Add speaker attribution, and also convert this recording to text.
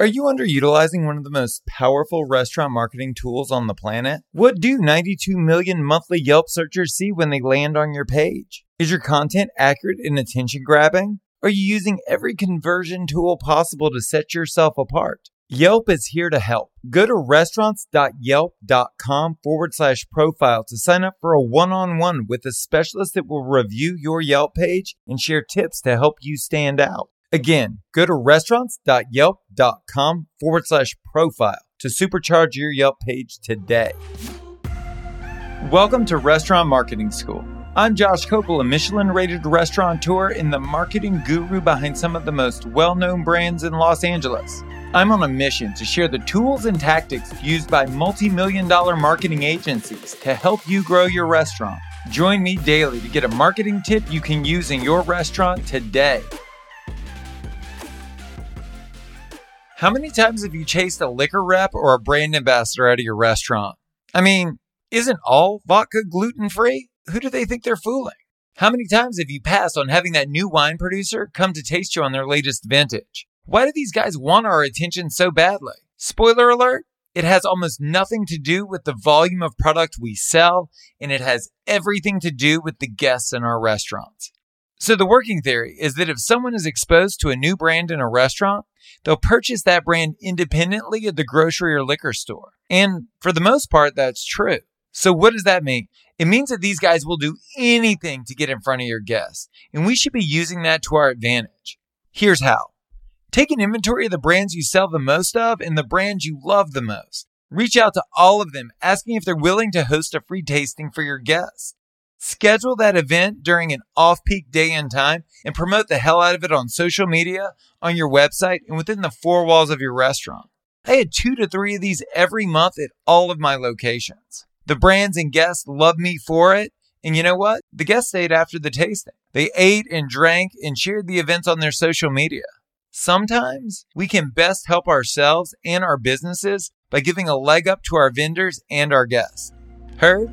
Speaker 1: Are you underutilizing one of the most powerful restaurant marketing tools on the planet? What do 92 million monthly Yelp searchers see when they land on your page? Is your content accurate and attention grabbing? Are you using every conversion tool possible to set yourself apart? Yelp is here to help. Go to restaurants.yelp.com forward slash profile to sign up for a one on one with a specialist that will review your Yelp page and share tips to help you stand out. Again, go to restaurants.yelp.com forward slash profile to supercharge your Yelp page today. Welcome to Restaurant Marketing School. I'm Josh Kopel, a Michelin rated restaurateur and the marketing guru behind some of the most well known brands in Los Angeles. I'm on a mission to share the tools and tactics used by multi million dollar marketing agencies to help you grow your restaurant. Join me daily to get a marketing tip you can use in your restaurant today. How many times have you chased a liquor rep or a brand ambassador out of your restaurant? I mean, isn't all vodka gluten free? Who do they think they're fooling? How many times have you passed on having that new wine producer come to taste you on their latest vintage? Why do these guys want our attention so badly? Spoiler alert, it has almost nothing to do with the volume of product we sell, and it has everything to do with the guests in our restaurants. So, the working theory is that if someone is exposed to a new brand in a restaurant, they'll purchase that brand independently at the grocery or liquor store. And for the most part, that's true. So, what does that mean? It means that these guys will do anything to get in front of your guests, and we should be using that to our advantage. Here's how take an inventory of the brands you sell the most of and the brands you love the most. Reach out to all of them, asking if they're willing to host a free tasting for your guests. Schedule that event during an off peak day and time and promote the hell out of it on social media, on your website, and within the four walls of your restaurant. I had two to three of these every month at all of my locations. The brands and guests loved me for it. And you know what? The guests stayed after the tasting. They ate and drank and shared the events on their social media. Sometimes we can best help ourselves and our businesses by giving a leg up to our vendors and our guests. Heard?